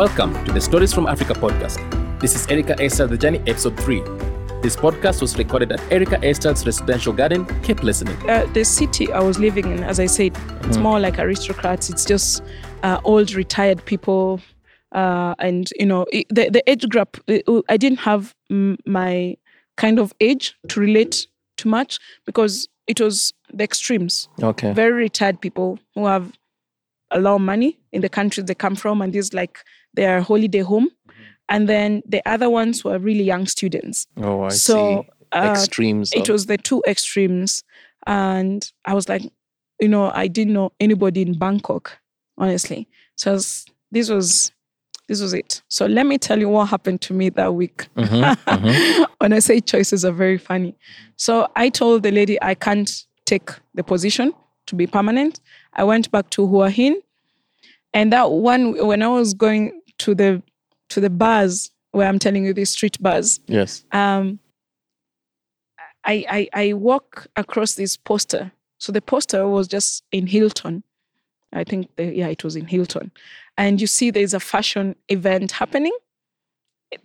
Welcome to the Stories from Africa podcast. This is Erica Estelle The Journey, episode 3. This podcast was recorded at Erica Estelle's residential garden. Keep listening. Uh, the city I was living in, as I said, it's Mhm. more like aristocrats. It's just uh, old retired people, uh, and you know it, the the age gap. uh, I didn't have mm, my kind of age to relate to much because it was the extremes. Okay. Very retired people who have a lot of money in the countries they come from, and this like their holiday home. And then the other ones were really young students. Oh, I so see. uh, Extremes. it of- was the two extremes and i was like you know i didn't know anybody in bangkok honestly so was- this was this was it so let me tell you what happened to me that week Mhm, mhm. when i say choices are very funny so i told the lady i can't take the position to be permanent i went back to hua hin and that one when i was going to the to the bars where i'm telling you these street bars Yes. um, I, I I walk across this poster. So the poster was just in Hilton. I think the, yeah, it was in Hilton, and you see there's a fashion event happening.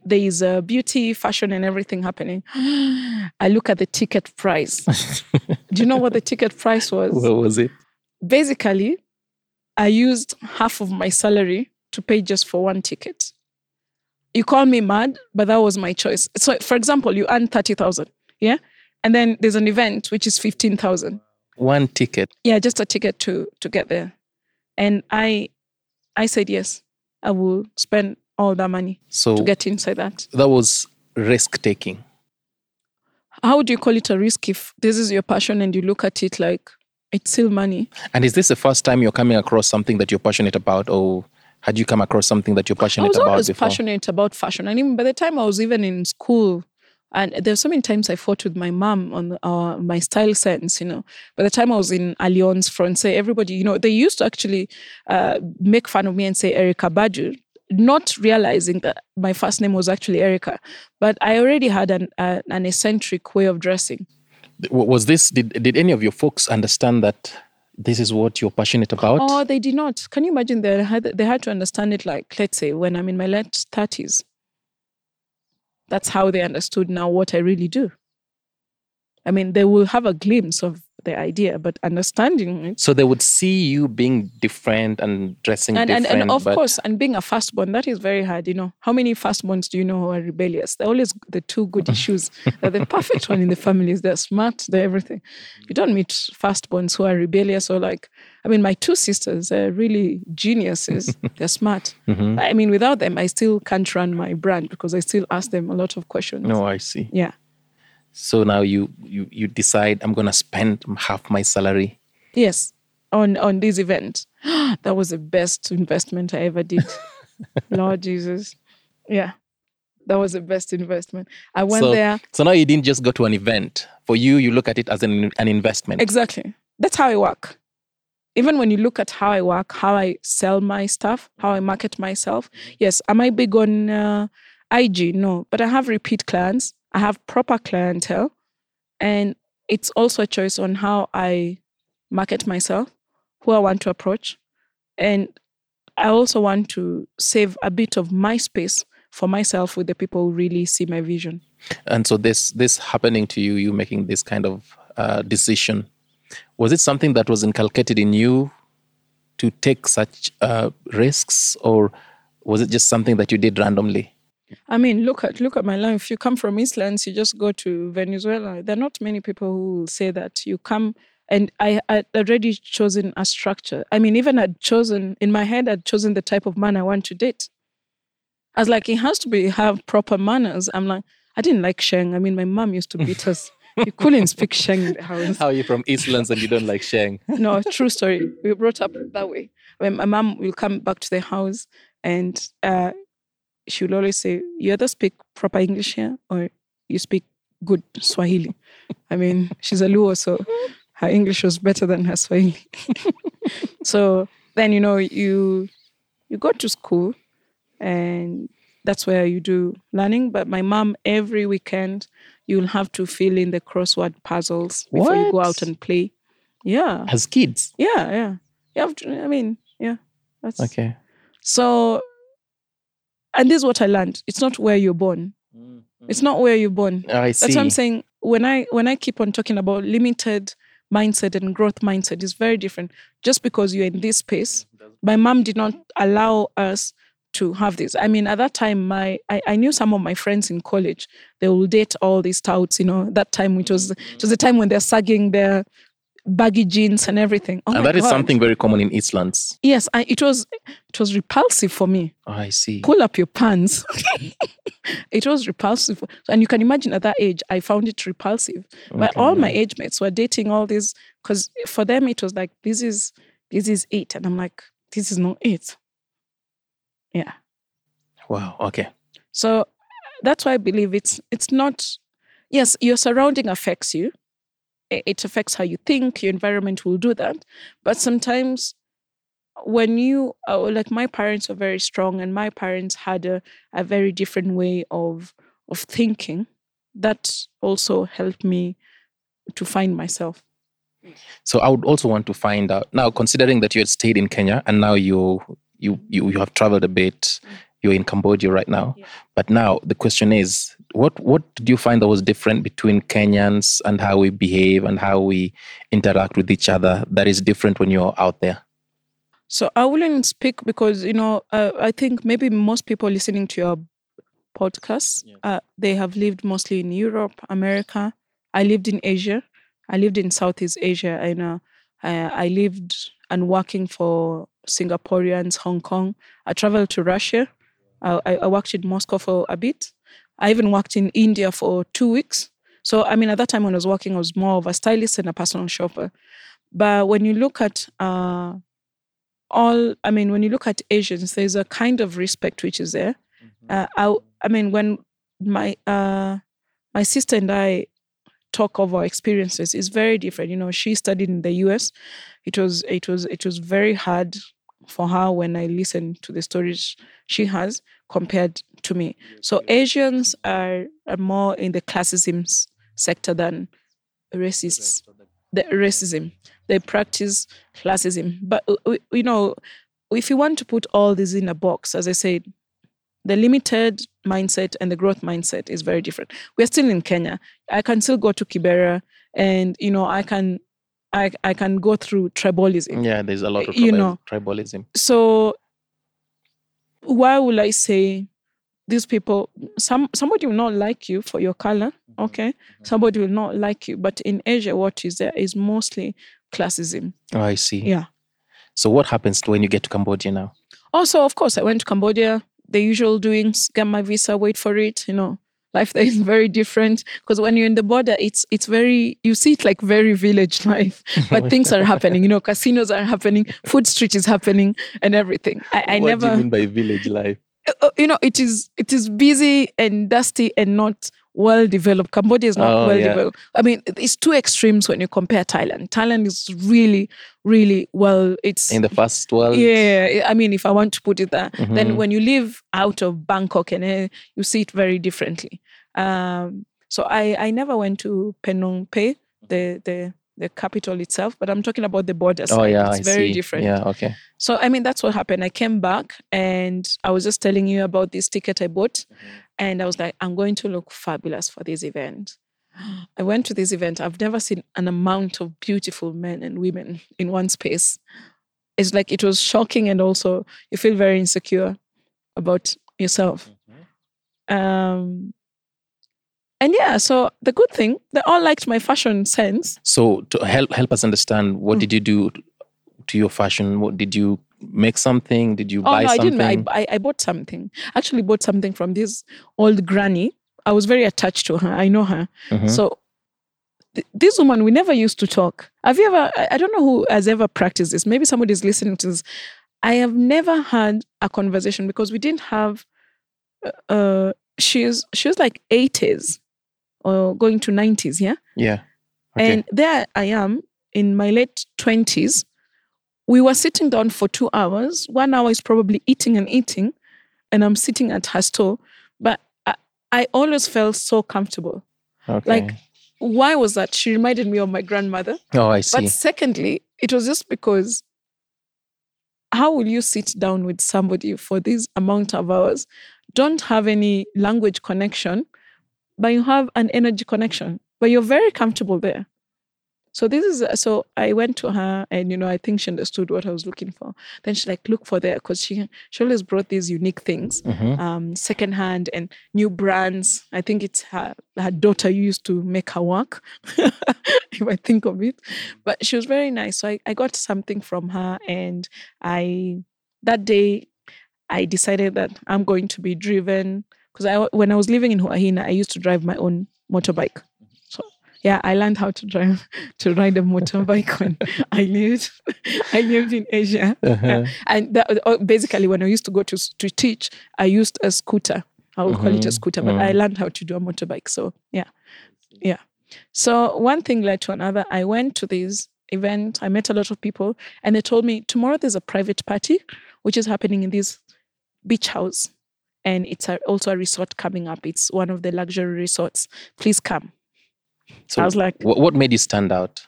There is a beauty, fashion, and everything happening. I look at the ticket price. Do you know what the ticket price was? What was it? Basically, I used half of my salary to pay just for one ticket. You call me mad, but that was my choice. So, for example, you earn 30,000, yeah? And then there's an event which is 15,000. One ticket. Yeah, just a ticket to to get there. And I I said yes. I will spend all that money So to get inside that. that was risk taking. How do you call it a risk if this is your passion and you look at it like it's still money? And is this the first time you're coming across something that you're passionate about, or had you come across something that you're passionate about? I was always before? passionate about fashion. And even by the time I was even in school, and there's so many times I fought with my mom on uh, my style sense, you know. By the time I was in Alliance Francais, everybody, you know, they used to actually uh, make fun of me and say Erykah Badu, not realizing that my first name was actually Erica. But I already had an, uh, an eccentric way of dressing. Was this, did, did any of your folks understand that this is what you're passionate about? Oh, they did not. Can you imagine? They had they had to understand it. Like, let's say, when I'm in my late thirties, that's how they understood now what I really do. I mean, they will have a glimpse of the idea, but understanding it. so they would see you being different and dressing And, and, different. and of but course, and being a firstborn, that is very hard. You know, how many firstborns do you know who are rebellious? They're always the two good issues. They're the perfect one in the families. They're smart. They're everything. You don't meet firstborns who are rebellious or like. I mean, my two sisters are really geniuses. They're smart. Mhm. I mean, without them, I still can't run my brand because I still ask them a lot of questions. No, I see. Yeah. So now you you you decide I'm gonna spend half my salary. Yes. On on this event, that was the best investment I ever did. Lord Jesus. Yeah. That was the best investment. I went so, there. So now you didn't just go to an event. For you, you look at it as an an investment. Exactly. That's how I work. Even when you look at how I work, how I sell my stuff, how I market myself. Yes, am I big on uh, IG? No, but I have repeat clients. I have proper clientele, and it's also a choice on how I market myself, who I want to approach, and I also want to save a bit of my space for myself with the people who really see my vision. And so this this happening to you, you making this kind of uh, decision, was it something that was inculcated in you to take such uh, risks, or was it just something that you did randomly? I mean, look at look at my life. If You come from Eastlands, you just go to Venezuela. There are not many people who will say that you come. And I had already chosen a structure. I mean, even I'd chosen in my head, I'd chosen the type of man I want to date. I was like, it has to be have proper manners. I'm like, I didn't like Sheng. I mean, my mom used to beat us. You couldn't speak Sheng in the house. How are you from Eastlands and you don't like Sheng? No, true story. We were brought up that way. When my mom will come back to the house and uh, she will always say, You either speak proper English here or you speak good Swahili. I mean, she's a Luo, so her English was better than her Swahili. so then, you know, you you go to school and that's where you do learning. But my mom, every weekend, you'll have to fill in the crossword puzzles before you go out and play. Yeah. As kids? Yeah, yeah. You have to, I mean, yeah. That's Okay. so and this is what I learned. It's not where you're born. Mm-hmm. It's not where you're born. Ah, I see. That's what I'm saying. When I when I keep on talking about limited mindset and growth mindset is very different. Just because you're in this space, my mom did not allow us to have this. I mean, at that time, my I, I knew some of my friends in college. They will date all these touts. You know, that time which was it was the time when they're sagging their baggy jeans and everything. Oh and that is God. something very common in Eastlands. Yes, I, it was it was repulsive for me. Oh, I see. Pull up your pants. it was repulsive, and you can imagine at that age, I found it repulsive. But all my age mates were dating all these because for them it was like this is this is it, and I'm like this is not it. Yeah. Wow. Okay. So that's why I believe it's it's not. Yes, your surrounding affects you. It affects how you think. Your environment will do that. But sometimes, when you uh, like my parents are very strong, and my parents had a, a very different way of of thinking, that also helped me to find myself. So I would also want to find out now, considering that you had stayed in Kenya and now you you you, you have traveled a bit. You're in Cambodia right now, Yeah. but now the question is, what what did you find that was different between Kenyans and how we behave and how we interact with each other that is different when you're out there? So I wouldn't speak because you know uh, I think maybe most people listening to your podcast Yes. uh, they have lived mostly in Europe, America. I lived in Asia. I lived in Southeast Asia. And uh, I, I lived and working for Singaporeans, Hong Kong. I traveled to Russia. I, I I worked in Moscow for a bit. I even worked in India for two weeks. So I mean, at that time when I was working, I was more of a stylist and a personal shopper. But when you look at uh, all, I mean, when you look at Asians, there's a kind of respect which is there. Uh, I, I mean, when my uh, my sister and I talk of our experiences, it's very different. You know, she studied in the U.S. It was it was it was very hard for her when I listened to the stories she has compared to me. So Asians are, are more in the classism sector than racists the racism. They practice classism. But uh, you know, if you want to put all this in a box, as I said, the limited mindset and the growth mindset is very different. We're still in Kenya. I can still go to Kibera, and you know, I can, I I can go through tribalism. Yeah, there's a lot of You know. tribalism. So, why will I say these people? Some somebody will not like you for your color. Mm-hmm. Okay, mm-hmm. somebody will not like you. But in Asia, what is there is mostly classism. Oh, I see. Yeah. So what happens when you get to Cambodia now? Also, of course, I went to Cambodia. The usual doings, get my visa, wait for it. You know, life there is very different because when you're in the border, it's it's very you see it like very village life, but things are happening. You know, casinos are happening, food street is happening, and everything. I, I what never, do you mean by village life? Uh, you know, it is it is busy and dusty and not well developed. Cambodia is not Oh, well yeah. developed. I mean, it's two extremes when you compare Thailand. Thailand is really, really well. It's In the first world? yeah, I mean, if I want to put it there, Mhm. then when you live out of Bangkok and eh, you see it very differently. Um, so I, I never went to Phnom Penh, the the the capital itself, but I'm talking about the border side. Oh yeah, it's I very see. different. Yeah, okay. So I mean, that's what happened. I came back and I was just telling you about this ticket I bought, and I was like, I'm going to look fabulous for this event. I went to this event. I've never seen an amount of beautiful men and women in one space. It's like it was shocking, and also you feel very insecure about yourself. Um, and yeah, so the good thing, they all liked my fashion sense. So to help help us understand, what Mm. did you do to your fashion? What did you make something? Did you Oh buy no, I didn't. I, I bought something. Actually, bought something from this old granny. I was very attached to her. I know her. Mhm. So th- this woman, we never used to talk. Have you ever? I, I don't know who has ever practiced this. Maybe somebody's listening to this. I have never had a conversation because we didn't have. Uh, uh she's she was like eighties, or going to nineties. Yeah. yeah. Okay. And there I am in my late 20s. We were sitting down for two hours. One hour is probably eating and eating, and I'm sitting at her store. But I, I always felt so comfortable. okay. Like, why was that? She reminded me of my grandmother. oh, I see. But secondly, it was just because how will you sit down with somebody for this amount of hours? don't have any language connection, but you have an energy connection. But you're very comfortable there. So this is so I went to her and you know I think she understood what I was looking for. Then she like look for there because she she always brought these unique things, Mhm. um, secondhand and new brands. I think it's her her daughter used to make her work, if I think of it. But she was very nice. So I, I got something from her and I that day I decided that I'm going to be driven because I when I was living in Huahina, I used to drive my own motorbike. So yeah, I learned how to drive to ride a motorbike when I lived I lived in Asia. Uh-huh. And that, uh, basically, when I used to go to to teach, I used a scooter. I would call it a Mhm, scooter, but I learned how to do a motorbike. So yeah, yeah. So one thing led to another. I went to this event. I met a lot of people, and they told me tomorrow there's a private party, which is happening in this beach house, and it's a, also a resort coming up. It's one of the luxury resorts. Please come. So I was like, wh- what made you stand out?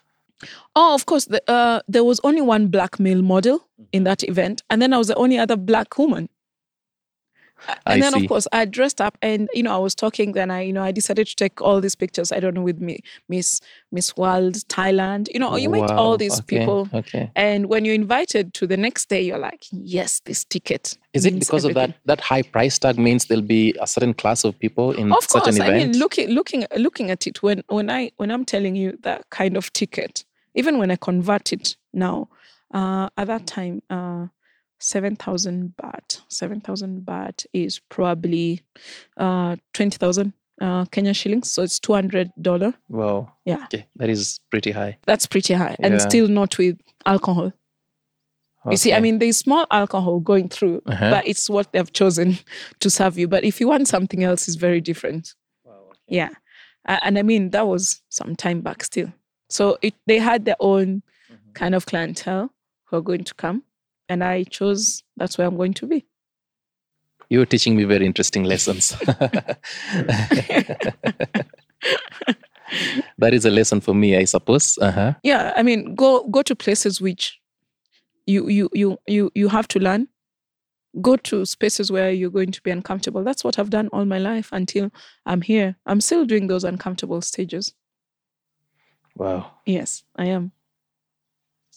Oh, of course. The, uh, there was only one black male model in that event, and then I was the only other black woman. I And then, see. of course, I dressed up, and you know, I was talking. Then I, you know, I decided to take all these pictures. I don't know with me, Miss Miss World Thailand. You know, you meet all these okay, people, Okay. and when you're invited to the next day, you're like, yes, this ticket. Is it because of that that high price tag means there'll be a certain class of people in Of such course, an I mean, looking looking looking at it when when I when I'm telling you that kind of ticket, even when I convert it now, uh, at that time, uh, seven thousand baht, seven thousand baht is probably uh, twenty thousand uh, Kenya shillings, so it's two hundred dollar. wow. Yeah. Okay, that is pretty high. That's pretty high, and Yeah. still not with alcohol. You see, I mean, there's small alcohol going through, Uh-huh. but it's what they've chosen to serve you. But if you want something else, it's very different. Wow. Yeah. A- And I mean, that was some time back still. So it, they had their own kind of clientele who are going to come. And I chose that's where I'm going to be. You're teaching me very interesting lessons. that is a lesson for me, I suppose. Uh-huh. Yeah. I mean, go go to places which you you you you you have to learn. Go to spaces where you're going to be uncomfortable. That's what I've done all my life until I'm here. I'm still doing those uncomfortable stages. Wow. Yes, I am.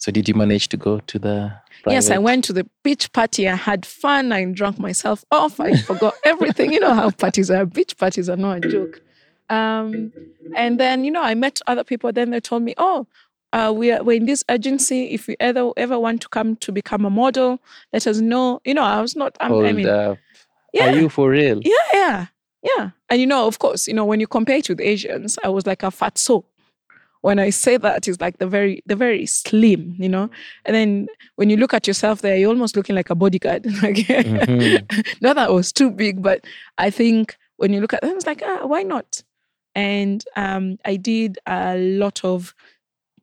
So did you manage to go to the Yes, I went to the beach party. I had fun. I drank myself off. I forgot everything. You know how parties are. Beach parties are not a joke. Um, and then, you know, I met other people. Then they told me, oh, uh, we are, we're in this agency. If you ever ever want to come to become a model, let us know. You know, I was not. I'm, I Hold mean, up. yeah, Are you for real? yeah, yeah, yeah. And you know, of course, you know, when you compare it with Asians, I was like a fat soul. When I say that, it's like the very, the very slim, you know. And then when you look at yourself there, you're almost looking like a bodyguard. like, Mhm. not that I was too big, but I think when you look at them, it's like, ah, why not? And um, I did a lot of.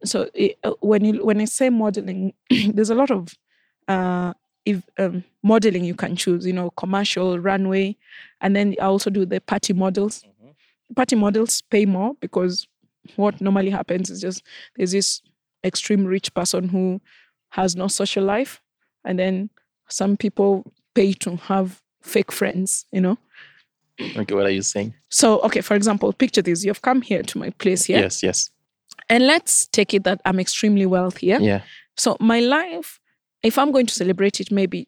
So it, uh, when you when I say modeling, there's a lot of uh, if, um, modeling you can choose. You know, commercial, runway, and then I also do the party models. Party models pay more because what normally happens is just there's this extreme rich person who has no social life, and then some people pay to have fake friends. You know. Okay, what are you saying? So okay, for example, picture this: you've come here to my place here, Yes, yes. and let's take it that I'm extremely wealthy. Yeah? Yeah. So my life, if I'm going to celebrate it, maybe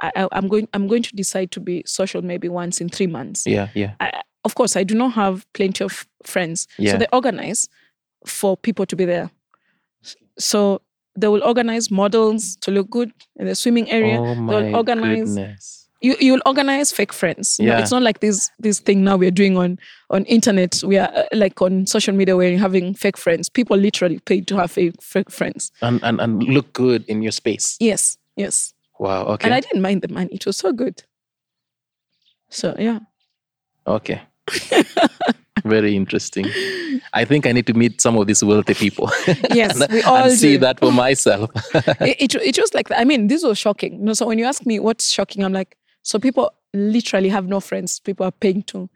I, I'm going. I'm going to decide to be social maybe once in three months. Yeah, yeah. I, of course, I do not have plenty of friends, Yeah. so they organize for people to be there. So they will organize models to look good in the swimming area. Oh my organize- goodness. You you'll organize fake friends. You know, Yeah. it's not like this this thing now we're doing on on internet. We are uh, like on social media where you're having fake friends. People literally pay to have fake, fake friends. And, and and look good in your space. Yes, yes. Wow. Okay. And I didn't mind the money. It was so good. So yeah. Okay. Very interesting. I think I need to meet some of these wealthy people. Yes, and, we all and see do. that for myself. it, it, it was like. I mean, this was shocking. You know, so when you ask me what's shocking, I'm like, so people literally have no friends. People are paying to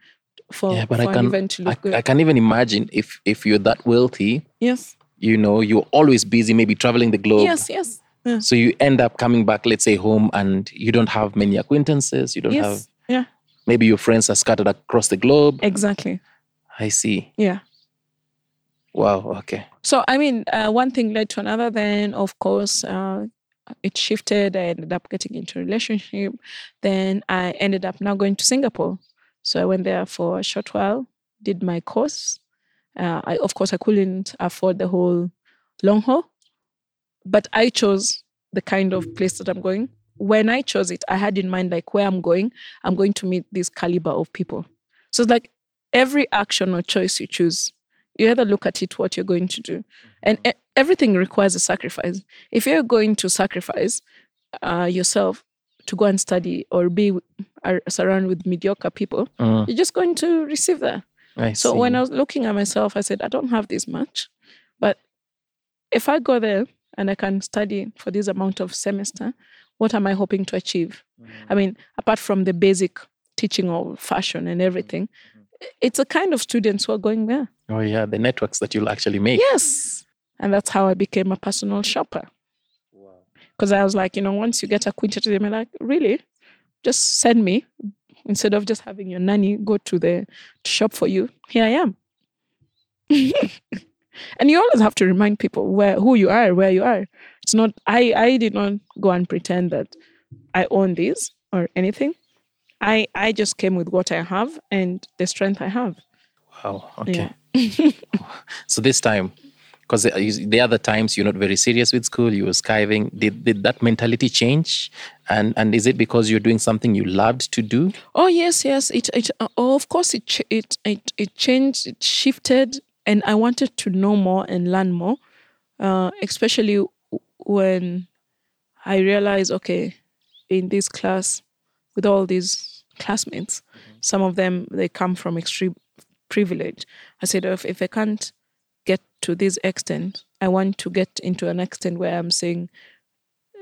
for, yeah, but for I an can event to I, look good. I can even imagine if if you're that wealthy, yes, you know, you're always busy, maybe traveling the globe. yes, yes, yeah. So you end up coming back, let's say home, and you don't have many acquaintances. You don't have yeah. Maybe your friends are scattered across the globe. Exactly. I see. Yeah. Wow. Okay. So, I mean, uh, one thing led to another. Then, of course, uh, it shifted. I ended up getting into a relationship. Then I ended up now going to Singapore. So I went there for a short while, did my course. Uh, I, of course, I couldn't afford the whole long haul, but I chose the kind of place that I'm going. When I chose it, I had in mind like where I'm going, I'm going to meet this caliber of people. So it's like every action or choice you choose, you either look at it what you're going to do, and e- everything requires a sacrifice. If you're going to sacrifice uh, yourself to go and study or be surrounded with mediocre people, Mm, you're just going to receive that. I So see. when I was looking at myself, I said, I don't have this much, but if I go there and I can study for this amount of semester, what am I hoping to achieve? I mean, apart from the basic teaching of fashion and everything, mm-hmm. it's a kind of students who are going there. oh yeah, the networks that you'll actually make. Yes. And that's how I became a personal shopper. Because I was like, you know, once you get acquainted with them, you're like, really? Just send me instead of just having your nanny go to the shop for you. Here I am. and you always have to remind people where who you are, where you are. It's not I I did not go and pretend that I own this or anything. I I just came with what I have and the strength I have. Wow. Okay. So this time, because the, the other times you're not very serious with school, you were skiving. Did did that mentality change? And and is it because you're doing something you loved to do? Oh yes, yes. It it uh, oh, of course it it it it changed. It shifted, and I wanted to know more and learn more, uh, especially when I realized, okay, in this class, with all these classmates, some of them they come from extreme privilege. I said, if if I can't get to this extent, I want to get into an extent where I'm saying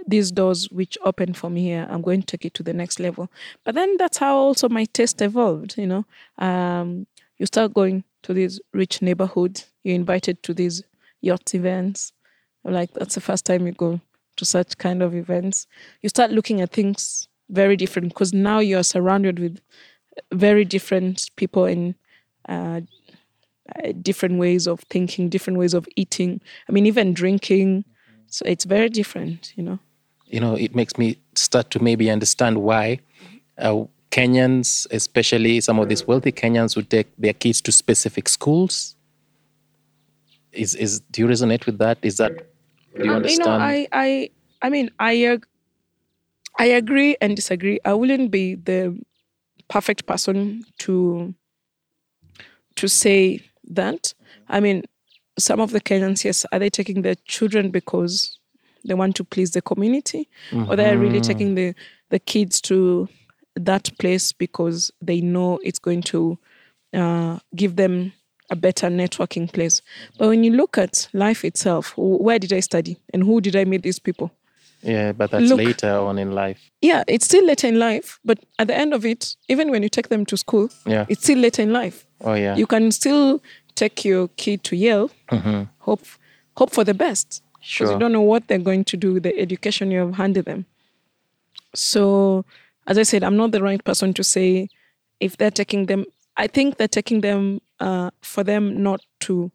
these doors which open for me here, I'm going to take it to the next level. But then that's how also my taste evolved, you know. Um, you start going to these rich neighborhoods, you're invited to these yacht events. Like that's the first time you go to such kind of events. You start looking at things very different because now you're surrounded with very different people in uh, different ways of thinking, different ways of eating. I mean, even drinking. So it's very different, you know. You know, it makes me start to maybe understand why uh, Kenyans, especially some of these wealthy Kenyans, would take their kids to specific schools. Is is do you resonate with that? Is that do you Um, understand? know, I, I, I mean, I, I agree and disagree. I wouldn't be the perfect person to, to say that. I mean, some of the Kenyans, yes, are they taking their children because they want to please the community, or they're really taking the the kids to that place because they know it's going to uh, give them a better networking place. But when you look at life itself, where did I study and who did I meet these people? yeah, but that's Look- later on in life. Yeah, it's still later in life, but at the end of it, even when you take them to school, Yeah. it's still later in life. Oh yeah. You can still take your kid to Yale, mm-hmm. hope hope for the best. Because Sure. you don't know what they're going to do with the education you have handed them. So, as I said, I'm not the right person to say if they're taking them. I think they're taking them uh, for them not to,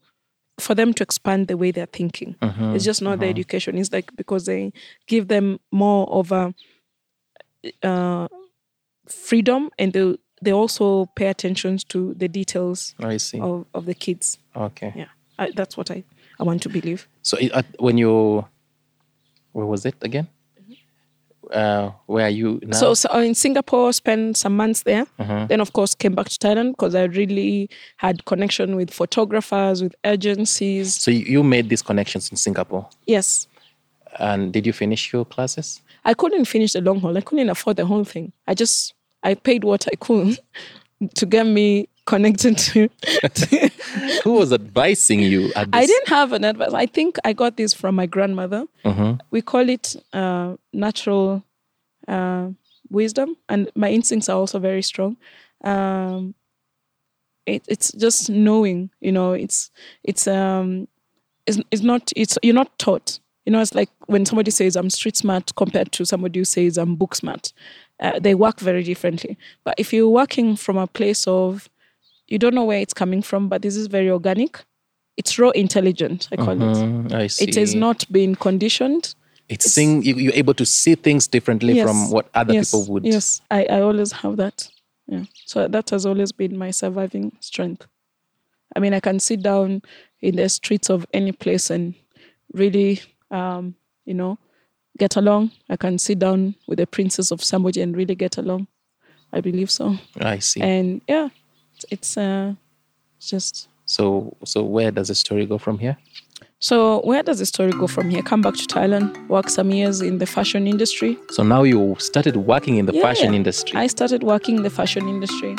for them to expand the way they're thinking. It's just not the education. It's like because they give them more of a uh, freedom and they they also pay attention to the details of, of the kids. Okay. Yeah, I, that's what I, I want to believe. So it, at, when you, where was it again? Uh, where are you now? So, so in Singapore, spent some months there. Mm-hmm. Then, of course, came back to Thailand because I really had connection with photographers, with agencies. So you, you made these connections in Singapore, Yes, and did you finish your classes? I couldn't finish the long haul. I couldn't afford the whole thing. I just I paid what I could to get me connected to. Who was advising you at this? I didn't have an advice. I think I got this from my grandmother. Mhm. We call it uh, natural uh, wisdom, and my instincts are also very strong. Um, it, it's just knowing, you know. It's it's um, it's, it's not it's you're not taught. You know, it's like when somebody says I'm street smart compared to somebody who says I'm book smart. uh, they work very differently. But if you're working from a place of you don't know where it's coming from, but this is very organic. It's raw intelligent, I call it. Mhm, I see. It has not been conditioned. It's seeing you, you're able to see things differently Yes. from what other yes, people would. Yes, I, I always have that. Yeah. So that has always been my surviving strength. I mean, I can sit down in the streets of any place and really, um, you know, get along. I can sit down with the princess of somebody and really get along. I believe so. I see. And yeah, it's, uh, just so so where does the story go from here? so. Where does the story go from here? Come back to Thailand, work some years in the fashion industry. So now you started working in the Yeah, fashion industry. I started working in the fashion industry.